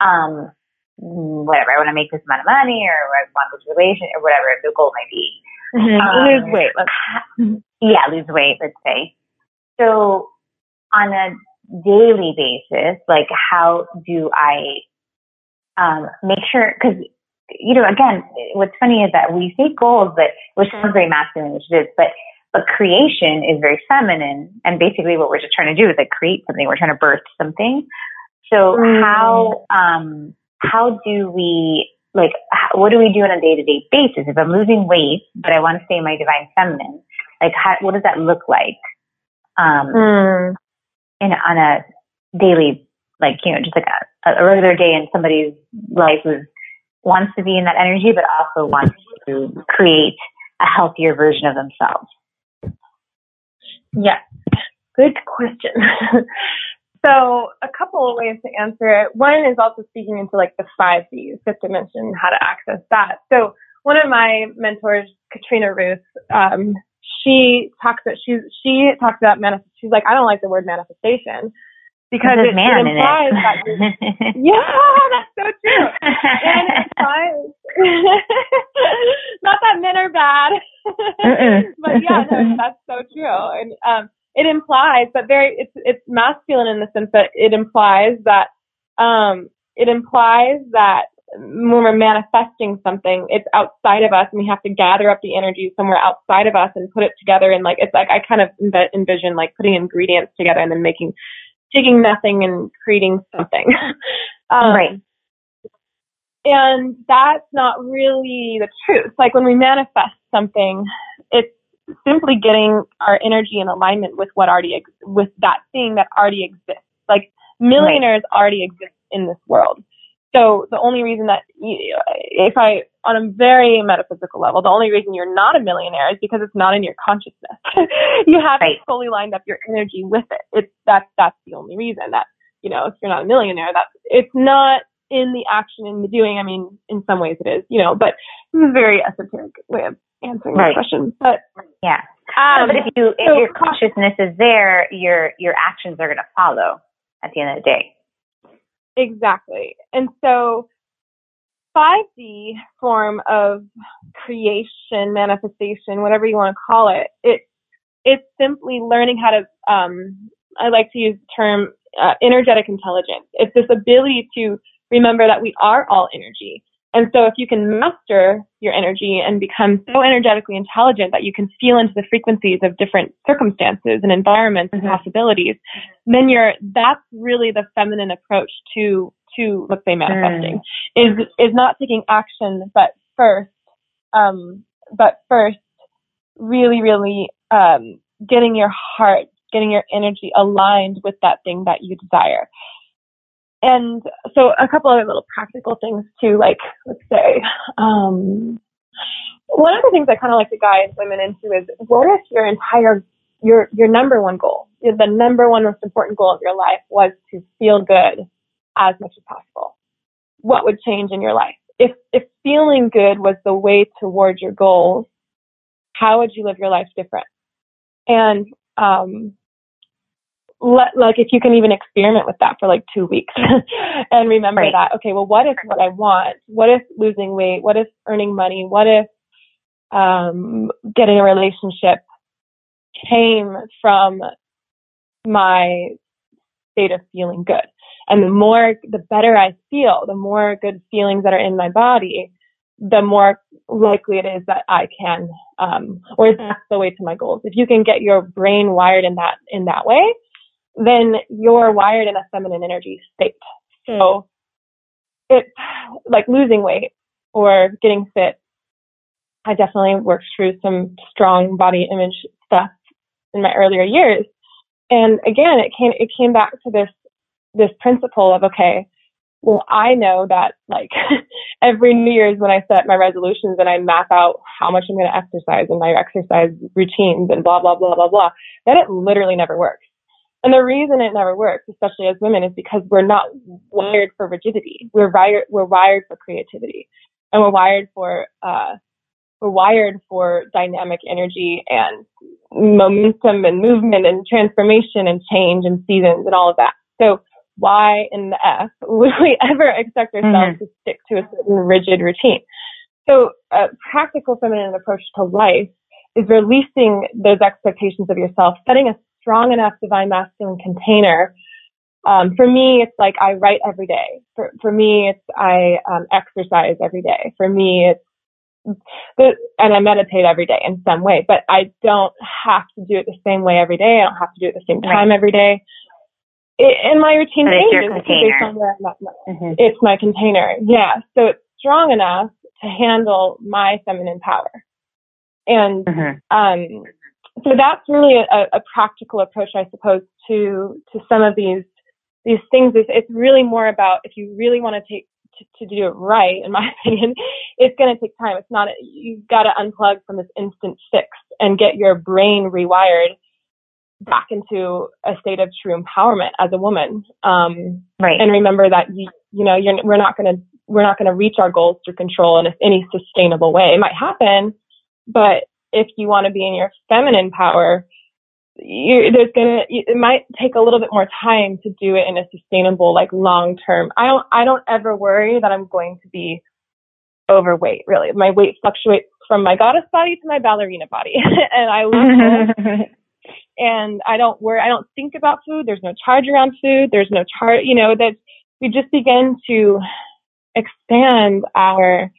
um, whatever, I want to make this amount of money or I want this relation or whatever the goal may be. Mm-hmm. Um, lose weight. Let's, yeah, lose weight, let's say. So on a daily basis, like how do I um, make sure, because, you know, again, what's funny is that we say goals, but which sounds very masculine, which it is, but, but creation is very feminine. And basically what we're just trying to do is like create something. We're trying to birth something. So mm. how, um, how do we, like, what do we do on a day to day basis? If I'm losing weight, but I want to stay in my divine feminine, like, how, what does that look like? Um, mm. in, on a daily, like, you know, just like a, a regular day in somebody's life who wants to be in that energy, but also wants to create a healthier version of themselves. Yeah, good question. so a couple of ways to answer it. One is also speaking into like the five Ds, fifth dimension, how to access that. So one of my mentors, Katrina Ruth, um, she talks that she she talks about manifest. She's like, I don't like the word manifestation because it, it implies it. that yeah, that's so true. and it implies not that men are bad, but yeah, no, that's so true. And um, it implies that very it's it's masculine in the sense that it implies that um, it implies that when we're manifesting something, it's outside of us and we have to gather up the energy somewhere outside of us and put it together. And like, it's like, I kind of envision like putting ingredients together and then making, taking nothing and creating something. um, right. And that's not really the truth. Like when we manifest something, it's simply getting our energy in alignment with what already, ex- with that thing that already exists. Like millionaires right. already exist in this world. So the only reason that, if I, on a very metaphysical level, the only reason you're not a millionaire is because it's not in your consciousness. you haven't right. fully lined up your energy with it. It's that's that's the only reason that you know if you're not a millionaire, that it's not in the action in the doing. I mean, in some ways it is, you know, but this is a very esoteric way of answering right. the question. But yeah, um, but if you if so, your consciousness is there, your your actions are going to follow at the end of the day. Exactly. And so 5D form of creation, manifestation, whatever you want to call it, it it's simply learning how to um, I like to use the term uh, energetic intelligence. It's this ability to remember that we are all energy and so if you can master your energy and become so energetically intelligent that you can feel into the frequencies of different circumstances and environments mm-hmm. and possibilities, then you're, that's really the feminine approach to, to, let's say manifesting mm. is, is not taking action, but first, um, but first really, really, um, getting your heart, getting your energy aligned with that thing that you desire and so a couple other little practical things too, like let's say, um, one of the things I kind of like to guide women into is what if your entire your your number one goal, the number one most important goal of your life was to feel good as much as possible. What would change in your life? If if feeling good was the way towards your goals, how would you live your life different? And um, let, like if you can even experiment with that for like two weeks and remember right. that, okay, well, what if what I want? What if losing weight? What if earning money? What if, um, getting a relationship came from my state of feeling good? And the more, the better I feel, the more good feelings that are in my body, the more likely it is that I can, um, or that's the way to my goals. If you can get your brain wired in that, in that way, then you're wired in a feminine energy state. So hmm. it's like losing weight or getting fit. I definitely worked through some strong body image stuff in my earlier years. And again, it came, it came back to this, this principle of, okay, well, I know that like every New Year's when I set my resolutions and I map out how much I'm going to exercise and my exercise routines and blah, blah, blah, blah, blah, that it literally never works. And the reason it never works, especially as women, is because we're not wired for rigidity. We're wired, we're wired for creativity and we're wired for, uh, we're wired for dynamic energy and momentum and movement and transformation and change and seasons and all of that. So why in the F would we ever expect ourselves mm-hmm. to stick to a certain rigid routine? So a practical feminine approach to life is releasing those expectations of yourself, setting a strong enough divine masculine container. Um, for me, it's like I write every day. For, for me, it's I um, exercise every day. For me, it's and I meditate every day in some way, but I don't have to do it the same way every day. I don't have to do it the same time right. every day. It, and my routine changes based on where I'm at. Mm-hmm. It's my container. Yeah. So it's strong enough to handle my feminine power. And, mm-hmm. um, so that's really a, a practical approach, I suppose, to, to some of these, these things. It's, it's really more about if you really want to take to, to do it right, in my opinion, it's going to take time. It's not, you've got to unplug from this instant fix and get your brain rewired back into a state of true empowerment as a woman. Um, right. And remember that you, you know, you're, we're not going to, we're not going to reach our goals through control in any sustainable way. It might happen, but if you want to be in your feminine power, you, there's gonna it might take a little bit more time to do it in a sustainable like long term i don't i don't ever worry that i'm going to be overweight really. My weight fluctuates from my goddess body to my ballerina body and i love it and i don't worry i don't think about food. There's no charge around food. There's no charge you know that we just begin to expand our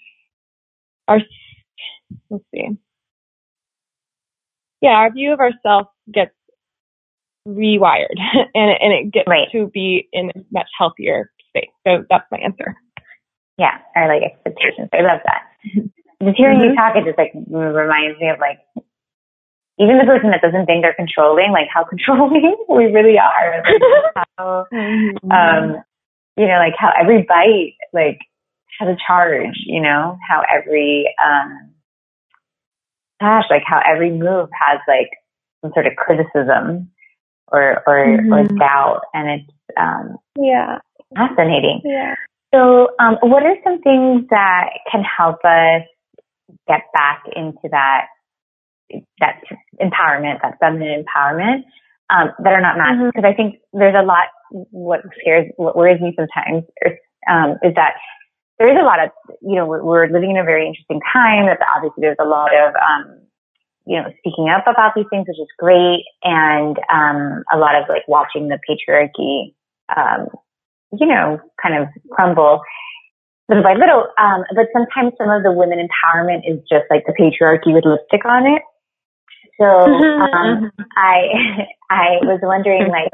our let's see yeah our view of ourselves gets rewired and, and it gets right. to be in a much healthier state. So that's my answer. Yeah, I like expectations. I love that. Just hearing mm-hmm. you talk, it just like reminds me of like even the person that doesn't think they're controlling, like how controlling we really are. Like how, mm-hmm. um, you know, like how every bite like has a charge. You know, how every um, gosh, like how every move has like some sort of criticism or or, mm-hmm. or doubt, and it's um, yeah fascinating. Yeah. So, um, what are some things that can help us get back into that that empowerment, that feminine empowerment, um, that are not masculine? Because mm-hmm. I think there's a lot. What scares, what worries me sometimes, um, is that there is a lot of, you know, we're, living in a very interesting time. That obviously there's a lot of um, you know, speaking up about these things, which is great. And, um, a lot of like watching the patriarchy, um, you know, kind of crumble little by little. Um, but sometimes some of the women empowerment is just like the patriarchy with lipstick on it. So, um, mm-hmm. I, I was wondering like,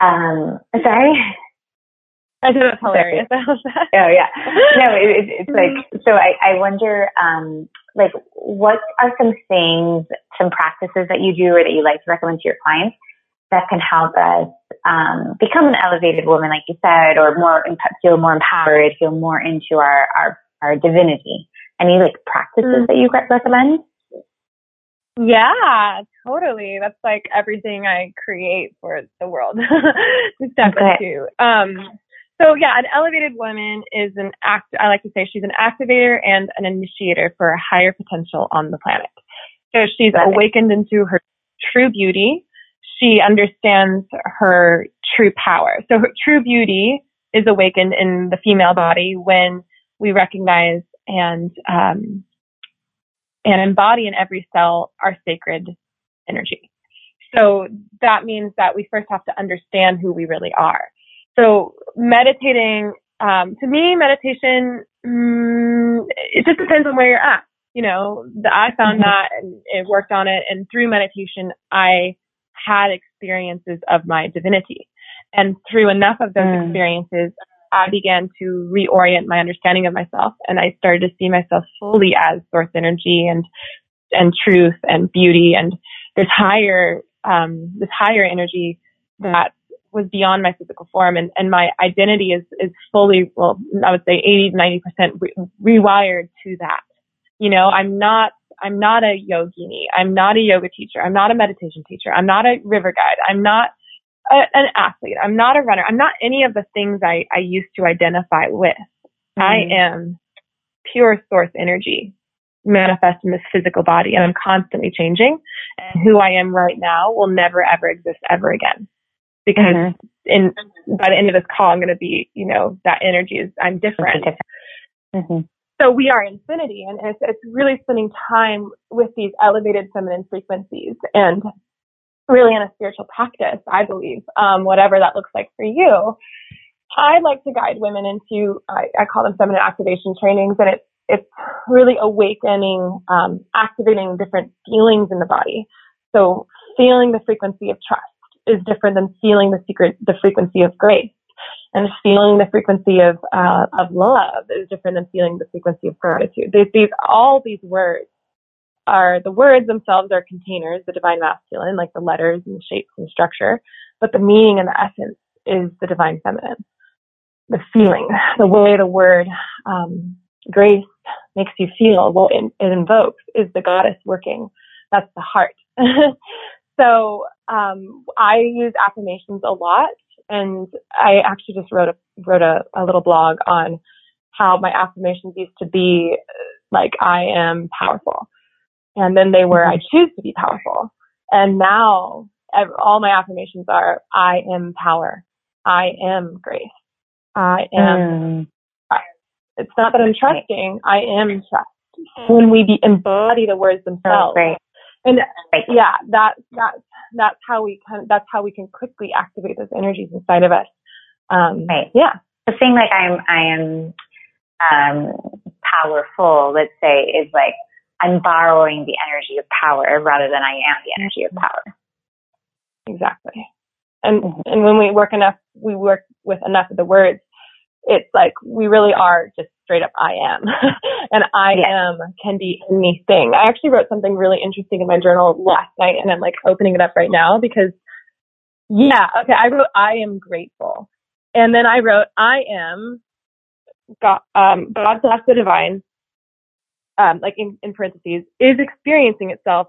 um, sorry. I think that's hilarious. oh yeah, no, it, it's like so. I I wonder, um, like, what are some things, some practices that you do or that you like to recommend to your clients that can help us um, become an elevated woman, like you said, or more feel more empowered, feel more into our our, our divinity? Any like practices mm. that you recommend? Yeah, totally. That's like everything I create for the world to step okay. into. Um, so yeah, an elevated woman is an act. I like to say she's an activator and an initiator for a higher potential on the planet. So she's awakened into her true beauty. She understands her true power. So her true beauty is awakened in the female body when we recognize and um, and embody in every cell our sacred energy. So that means that we first have to understand who we really are. So meditating, um, to me, meditation, mm, it just depends on where you're at. You know, the, I found mm-hmm. that and it worked on it. And through meditation, I had experiences of my divinity. And through enough of those mm. experiences, I began to reorient my understanding of myself and I started to see myself fully as source energy and, and truth and beauty and this higher, um, this higher energy that was beyond my physical form and, and my identity is, is fully, well, I would say 80 to 90% re- rewired to that. You know, I'm not, I'm not a yogini. I'm not a yoga teacher. I'm not a meditation teacher. I'm not a river guide. I'm not a, an athlete. I'm not a runner. I'm not any of the things I, I used to identify with. Mm-hmm. I am pure source energy manifest in this physical body and I'm constantly changing. And who I am right now will never ever exist ever again because mm-hmm. in by the end of this call, I'm going to be, you know, that energy is I'm different. Mm-hmm. So we are infinity, and it's, it's really spending time with these elevated feminine frequencies and really in a spiritual practice, I believe, um, whatever that looks like for you. I like to guide women into, I, I call them feminine activation trainings, and it's it's really awakening, um, activating different feelings in the body. So feeling the frequency of trust is different than feeling the secret, the frequency of grace. And feeling the frequency of, uh, of love is different than feeling the frequency of gratitude. These, these, all these words are, the words themselves are containers, the divine masculine, like the letters and the shapes and structure, but the meaning and the essence is the divine feminine. The feeling, the way the word, um, grace makes you feel, what it, invokes is the goddess working. That's the heart. so, um, I use affirmations a lot and I actually just wrote a, wrote a, a little blog on how my affirmations used to be like, I am powerful. And then they were, I mm-hmm. choose to be powerful. And now all my affirmations are, I am power. I am grace. I am, mm. it's not that I'm trusting, I am trust. When we be, embody the words themselves. Oh, and yeah, that, that, that's how we can, that's how we can quickly activate those energies inside of us. Um, right. Yeah. The thing like I'm, I am, um, powerful, let's say, is like, I'm borrowing the energy of power rather than I am the energy of power. Exactly. And, mm-hmm. and when we work enough, we work with enough of the words, it's like we really are just straight up I am. and I am can be anything. I actually wrote something really interesting in my journal last night and I'm like opening it up right now because yeah, okay, I wrote I am grateful. And then I wrote I am God um God bless the divine um like in, in parentheses is experiencing itself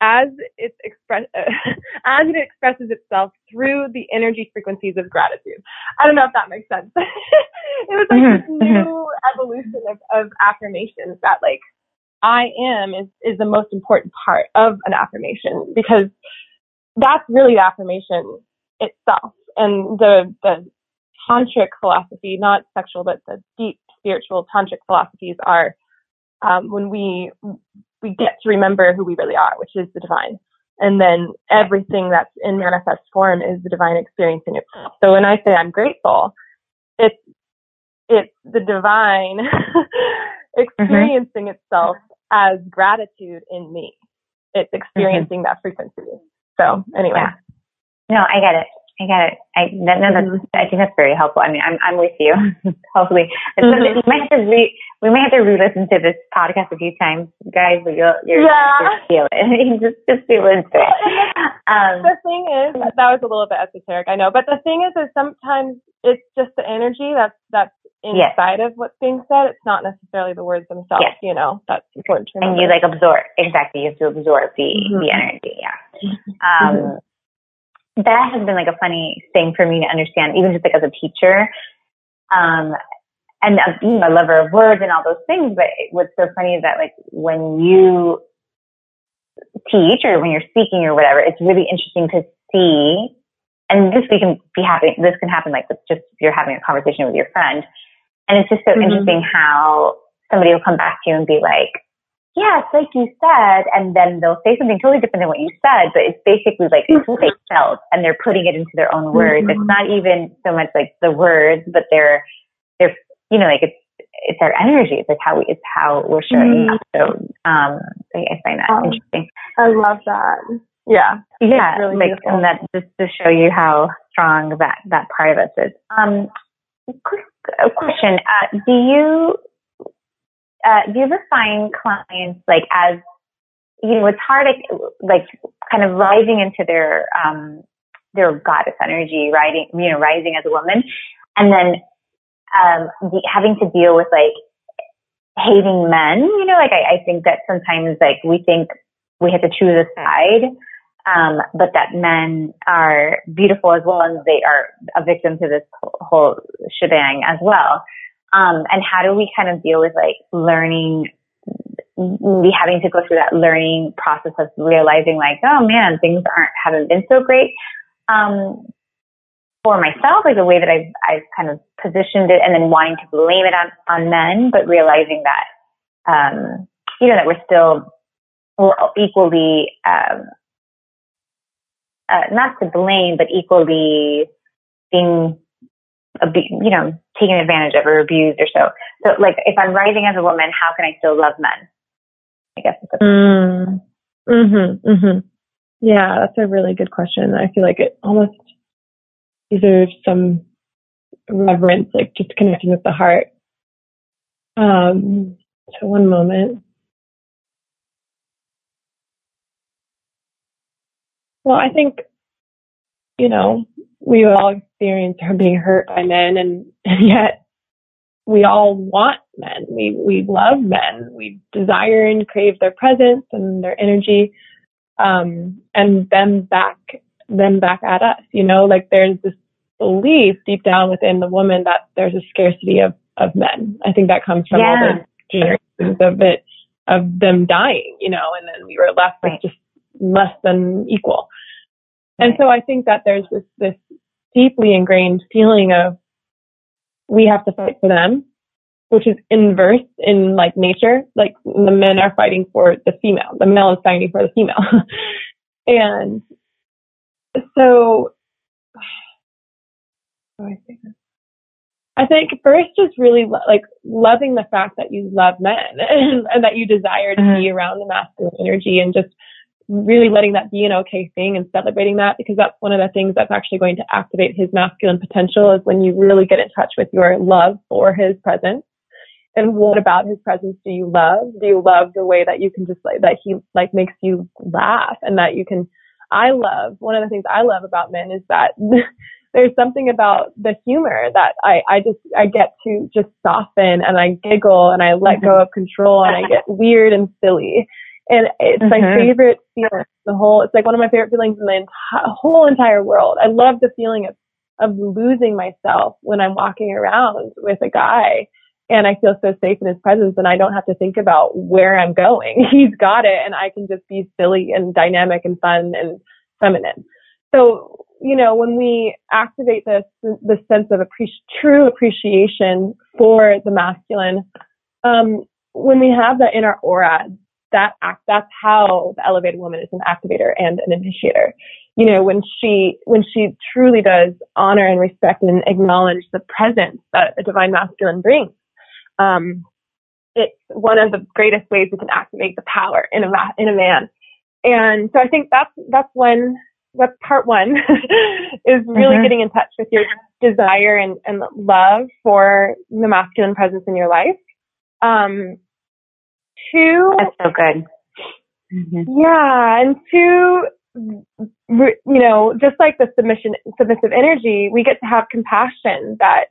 as it express uh, as it expresses itself through the energy frequencies of gratitude. I don't know if that makes sense. it was like mm-hmm. this new mm-hmm. evolution of, of affirmations that like I am is is the most important part of an affirmation because that's really the affirmation itself and the the tantric philosophy, not sexual, but the deep spiritual tantric philosophies are um, when we we get to remember who we really are, which is the divine. And then everything that's in manifest form is the divine experiencing itself. So when I say I'm grateful, it's it's the divine experiencing mm-hmm. itself as gratitude in me. It's experiencing mm-hmm. that frequency. So anyway. Yeah. No, I get it. I get it. I that, no, that's, mm-hmm. I think that's very helpful. I mean, I'm I'm with you. Hopefully, mm-hmm. we might have to re we may have to re-listen to this podcast a few times, guys. But you'll you're, yeah. just feel it. just just feel into it. Um, the thing is, that was a little bit esoteric, I know. But the thing is, is sometimes it's just the energy that's that's inside yes. of what's being said. It's not necessarily the words themselves. Yes. You know, that's important to remember. And you like absorb exactly. You have to absorb the mm-hmm. the energy. Yeah. Um. That has been like a funny thing for me to understand, even just like as a teacher. Um, and uh, know, a lover of words and all those things. But what's so funny is that like when you teach or when you're speaking or whatever, it's really interesting to see. And this we can be happening. This can happen like with just if you're having a conversation with your friend, and it's just so mm-hmm. interesting how somebody will come back to you and be like, yes, like you said, and then they'll say something totally different than what you said, but it's basically like what they felt and they're putting it into their own words. Mm-hmm. It's not even so much like the words, but they're, they're, you know, like it's, it's our energy. It's like how we, it's how we're showing mm-hmm. up. So, um, I, I find that um, interesting. I love that. Yeah. Yeah. Really like, beautiful. and that just to show you how strong that, that part of us is. Um, quick question. Uh, do you, uh, do you ever find clients like as you know it's hard like kind of rising into their um their goddess energy riding you know rising as a woman and then um the, having to deal with like hating men you know like I, I think that sometimes like we think we have to choose a side um, but that men are beautiful as well and they are a victim to this whole shebang as well. Um, and how do we kind of deal with like learning, we having to go through that learning process of realizing like, oh man, things aren't, haven't been so great. Um, for myself, like the way that I've, I've kind of positioned it and then wanting to blame it on, on men, but realizing that, um, you know, that we're still, we're equally, um, uh, not to blame, but equally being you know, taken advantage of or abused or so. So like if I'm rising as a woman, how can I still love men? I guess a mm. Mhm. Mhm. Yeah, that's a really good question. I feel like it almost deserves some reverence, like just connecting with the heart. Um, so one moment. Well, I think, you know, we all experience her being hurt by men and, and yet we all want men. We, we love men. We desire and crave their presence and their energy. Um, and them back, them back at us, you know, like there's this belief deep down within the woman that there's a scarcity of, of men. I think that comes from yeah. all the generations of it, of them dying, you know, and then we were left right. with just less than equal. And so I think that there's this, this deeply ingrained feeling of we have to fight for them, which is inverse in like nature. Like the men are fighting for the female, the male is fighting for the female. and so, I think first just really like loving the fact that you love men and, and that you desire to mm-hmm. be around the masculine energy and just really letting that be an okay thing and celebrating that because that's one of the things that's actually going to activate his masculine potential is when you really get in touch with your love for his presence. And what about his presence do you love? Do you love the way that you can just like, that he like makes you laugh and that you can, I love, one of the things I love about men is that there's something about the humor that I, I just, I get to just soften and I giggle and I let go mm-hmm. of control and I get weird and silly. And it's mm-hmm. my favorite feeling. The whole, it's like one of my favorite feelings in the enti- whole entire world. I love the feeling of, of losing myself when I'm walking around with a guy and I feel so safe in his presence and I don't have to think about where I'm going. He's got it and I can just be silly and dynamic and fun and feminine. So, you know, when we activate this, this sense of appreci- true appreciation for the masculine, um, when we have that in our aura, that act, that's how the elevated woman is an activator and an initiator. You know, when she, when she truly does honor and respect and acknowledge the presence that a divine masculine brings, um, it's one of the greatest ways we can activate the power in a, in a man. And so I think that's, that's when, that's part one is really mm-hmm. getting in touch with your desire and, and love for the masculine presence in your life. Um, two. That's so good. Mm-hmm. Yeah, and two, you know, just like the submission, submissive energy, we get to have compassion that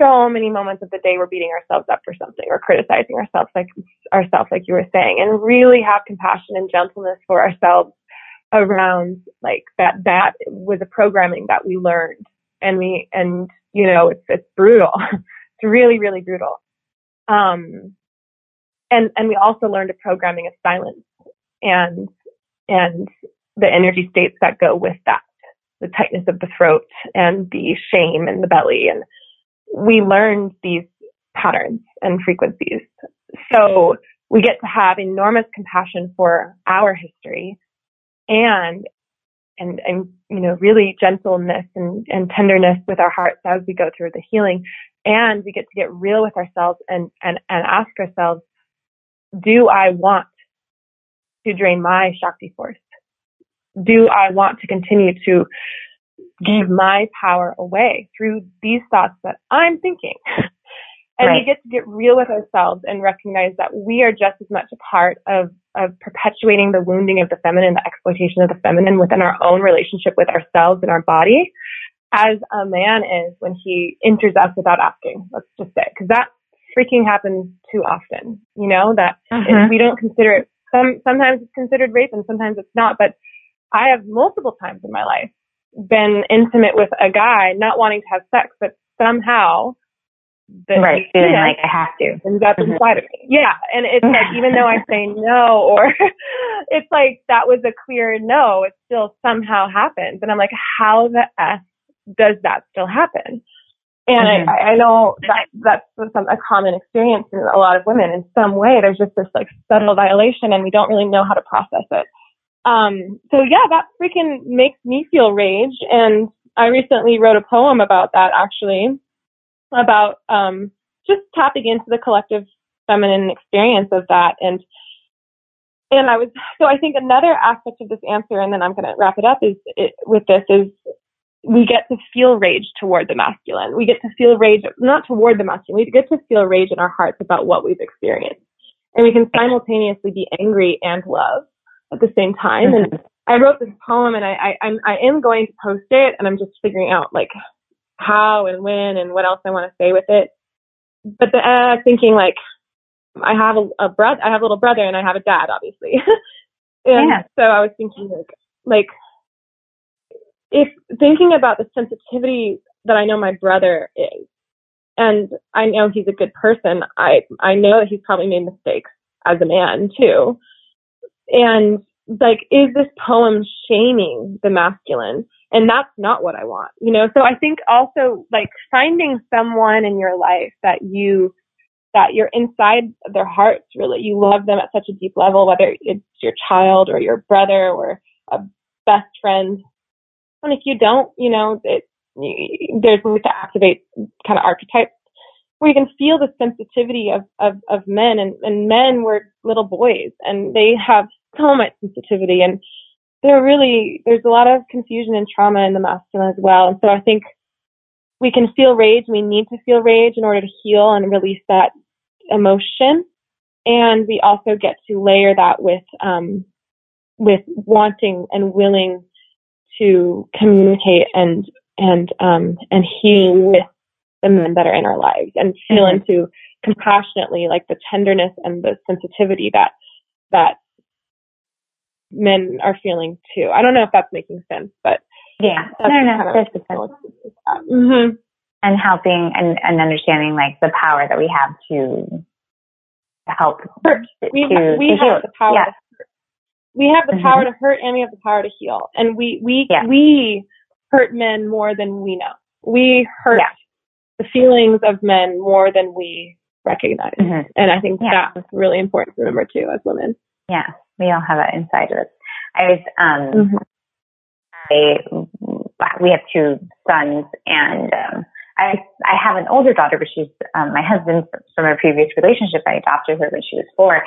so many moments of the day we're beating ourselves up for something or criticizing ourselves like ourselves like you were saying and really have compassion and gentleness for ourselves around like that that was a programming that we learned and we and you know it's it's brutal it's really really brutal um and and we also learned a programming of silence and and the energy states that go with that the tightness of the throat and the shame in the belly. And we learned these patterns and frequencies. So we get to have enormous compassion for our history and and and you know really gentleness and, and tenderness with our hearts as we go through the healing. And we get to get real with ourselves and and and ask ourselves do I want to drain my Shakti force? Do I want to continue to give my power away through these thoughts that I'm thinking? and right. we get to get real with ourselves and recognize that we are just as much a part of, of perpetuating the wounding of the feminine, the exploitation of the feminine within our own relationship with ourselves and our body as a man is when he enters us without asking, let's just say, because that freaking happens too often, you know, that uh-huh. we don't consider it, some, sometimes it's considered rape and sometimes it's not, but I have multiple times in my life been intimate with a guy not wanting to have sex, but somehow the right, feeling like I have to. And that's mm-hmm. inside of me. Yeah. And it's like, even though I say no, or it's like that was a clear no, it still somehow happens. And I'm like, how the F does that still happen? And mm-hmm. I, I know that that's some, a common experience in a lot of women. In some way, there's just this like subtle violation, and we don't really know how to process it. Um, so yeah, that freaking makes me feel rage, and I recently wrote a poem about that actually, about um, just tapping into the collective feminine experience of that and and I was so I think another aspect of this answer, and then I'm going to wrap it up, is it, with this is we get to feel rage toward the masculine. We get to feel rage not toward the masculine. We get to feel rage in our hearts about what we've experienced, and we can simultaneously be angry and love at the same time. Mm-hmm. And I wrote this poem, and I, I I'm I am going to post it, and I'm just figuring out like how and when and what else I want to say with it. But the, uh, thinking like I have a, a brother, I have a little brother, and I have a dad, obviously. and yeah. so I was thinking like like if thinking about the sensitivity that I know my brother is, and I know he's a good person, I I know that he's probably made mistakes as a man too. And like, is this poem shaming the masculine? And that's not what I want, you know? So I think also like finding someone in your life that you, that you're inside their hearts really, you love them at such a deep level, whether it's your child or your brother or a best friend. And if you don't, you know, it, there's ways to activate kind of archetypes where you can feel the sensitivity of, of, of men and, and men were little boys and they have so much sensitivity and there really there's a lot of confusion and trauma in the masculine as well. And so I think we can feel rage. We need to feel rage in order to heal and release that emotion. And we also get to layer that with um, with wanting and willing to communicate and and um, and heal with the men that are in our lives and feel mm-hmm. into compassionately like the tenderness and the sensitivity that that men are feeling too. I don't know if that's making sense, but yeah, no, no, that's mm-hmm. And helping and, and understanding like the power that we have to help. We, to, have, we to have the power. Yeah. We have the mm-hmm. power to hurt, and we have the power to heal. And we we yeah. we hurt men more than we know. We hurt yeah. the feelings of men more than we recognize. Mm-hmm. And I think that's really important to remember too as women. Yeah we all have that inside of us. I was, um, mm-hmm. I, we have two sons and, um, I, I have an older daughter, but she's, um, my husband from a previous relationship. I adopted her when she was four.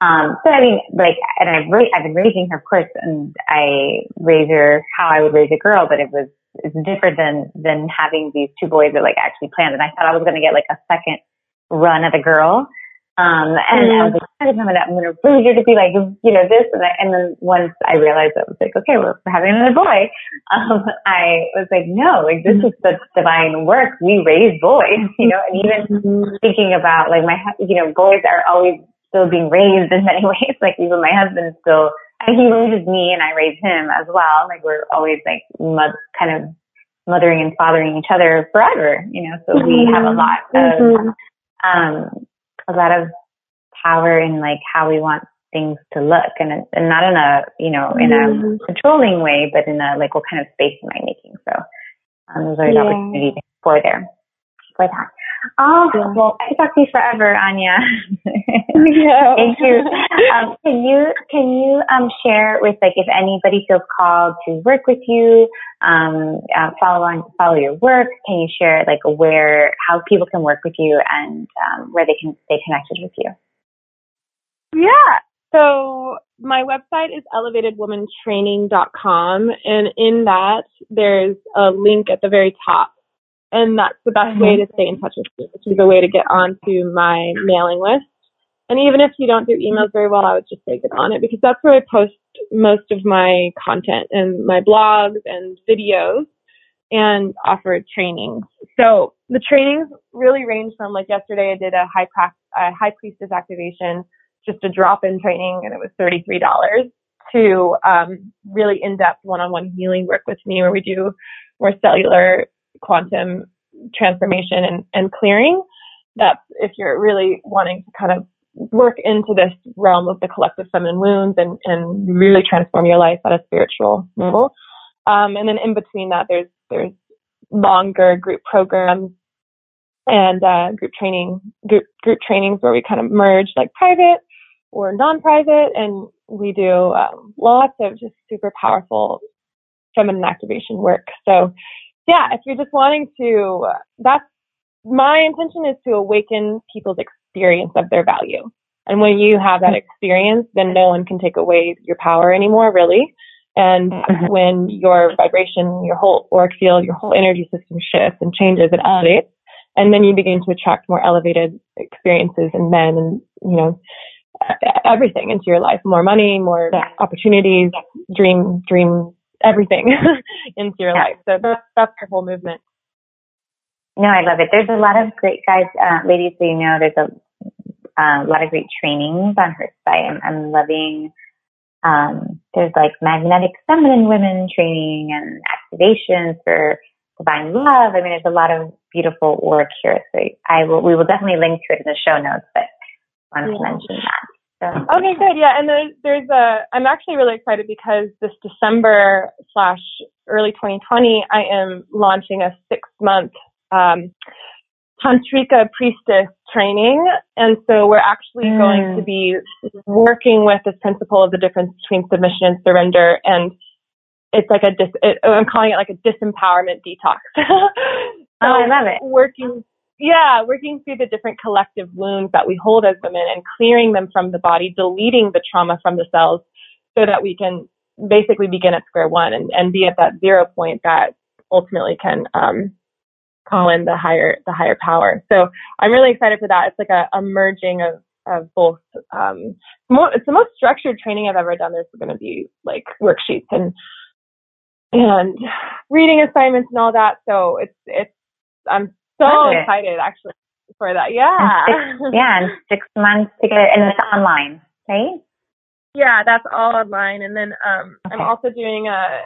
Um, but I mean, like, and I've, ra- I've been raising her, of course, and I raise her how I would raise a girl, but it was, it's different than, than having these two boys that like actually planned. And I thought I was going to get like a second run at a girl. Um, and mm. I was like, I remember that I'm going to raise her to be like, you know, this and that. And then once I realized that I was like, okay, we're having another boy. Um, I was like, no, like this is the divine work. We raise boys, you know, and even mm-hmm. thinking about like my, you know, boys are always still being raised in many ways. Like even my husband still, he raises me and I raise him as well. Like we're always like mud, kind of mothering and fathering each other forever, you know, so we have a lot of, mm-hmm. um, a lot of power in like how we want things to look and, and not in a, you know, in a mm. controlling way, but in a like, what kind of space am I making? So, um, there's always yeah. opportunity for there, for that. Oh, yeah. well, I could talk to you forever, Anya. yeah. Thank you. Um, can you, can you, um, share with like, if anybody feels called to work with you, um, uh, follow on, follow your work, can you share like where, how people can work with you and, um, where they can stay connected with you? Yeah. So my website is elevatedwomantraining.com and in that there's a link at the very top and that's the best mm-hmm. way to stay in touch with me, which is a way to get onto my mailing list. And even if you don't do emails very well, I would just say get on it because that's where I post most of my content and my blogs and videos and offer trainings. So the trainings really range from like yesterday I did a high, a high priestess activation, just a drop in training and it was $33 to um, really in-depth one-on-one healing work with me where we do more cellular quantum transformation and, and clearing. That's if you're really wanting to kind of work into this realm of the collective feminine wounds and, and really transform your life at a spiritual level. Um, and then in between that, there's, there's longer group programs and, uh, group training, group, group trainings where we kind of merge like private or non-private and we do, um, lots of just super powerful feminine activation work. So yeah, if you're just wanting to, that's my intention is to awaken people's experience of their value. And when you have that experience, then no one can take away your power anymore, really. And mm-hmm. when your vibration, your whole auric field, your whole energy system shifts and changes and elevates, and then you begin to attract more elevated experiences and men and, you know, everything into your life, more money, more yeah. opportunities, dream, dream, everything into your yeah. life. So that's, that's the whole movement. No, I love it. There's a lot of great guys, uh, ladies, so you know, there's a, uh, a lot of great trainings on her site. I'm, I'm loving, um, there's like magnetic feminine women training and activations for divine love. I mean, there's a lot of beautiful work here. So I will, we will definitely link to it in the show notes, but I wanted yeah. to mention that. So. Okay, good. Yeah, and there's there's a. I'm actually really excited because this December slash early 2020, I am launching a six month um, tantrika priestess training, and so we're actually mm. going to be working with this principle of the difference between submission and surrender, and it's like a dis. It, I'm calling it like a disempowerment detox. so oh, I love it. Working yeah, working through the different collective wounds that we hold as women and clearing them from the body, deleting the trauma from the cells so that we can basically begin at square one and, and be at that zero point that ultimately can um, call in the higher the higher power. So I'm really excited for that. It's like a, a merging of of both. Um, more, it's the most structured training I've ever done. There's going to be like worksheets and and reading assignments and all that. So it's it's I'm so excited actually for that. Yeah. Six, yeah, and six months to get it, and it's online, right? Yeah, that's all online. And then um, okay. I'm also doing a.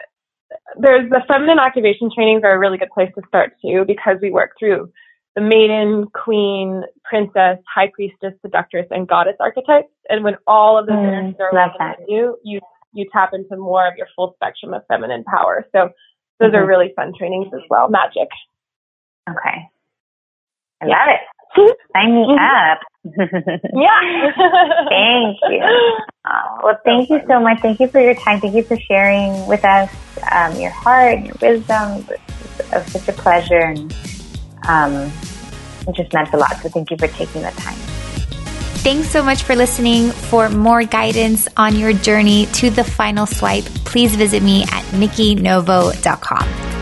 There's the feminine activation trainings are a really good place to start too because we work through the maiden, queen, princess, high priestess, seductress, and goddess archetypes. And when all of those mm, energies are you, you you tap into more of your full spectrum of feminine power. So those mm-hmm. are really fun trainings as well. Magic. Okay. I love it. Sign me up. yeah. thank you. Oh, well, thank you so much. Thank you for your time. Thank you for sharing with us um, your heart, and your wisdom. It was such a pleasure, and um, it just meant a lot. So thank you for taking the time. Thanks so much for listening. For more guidance on your journey to the final swipe, please visit me at nikkinovo.com.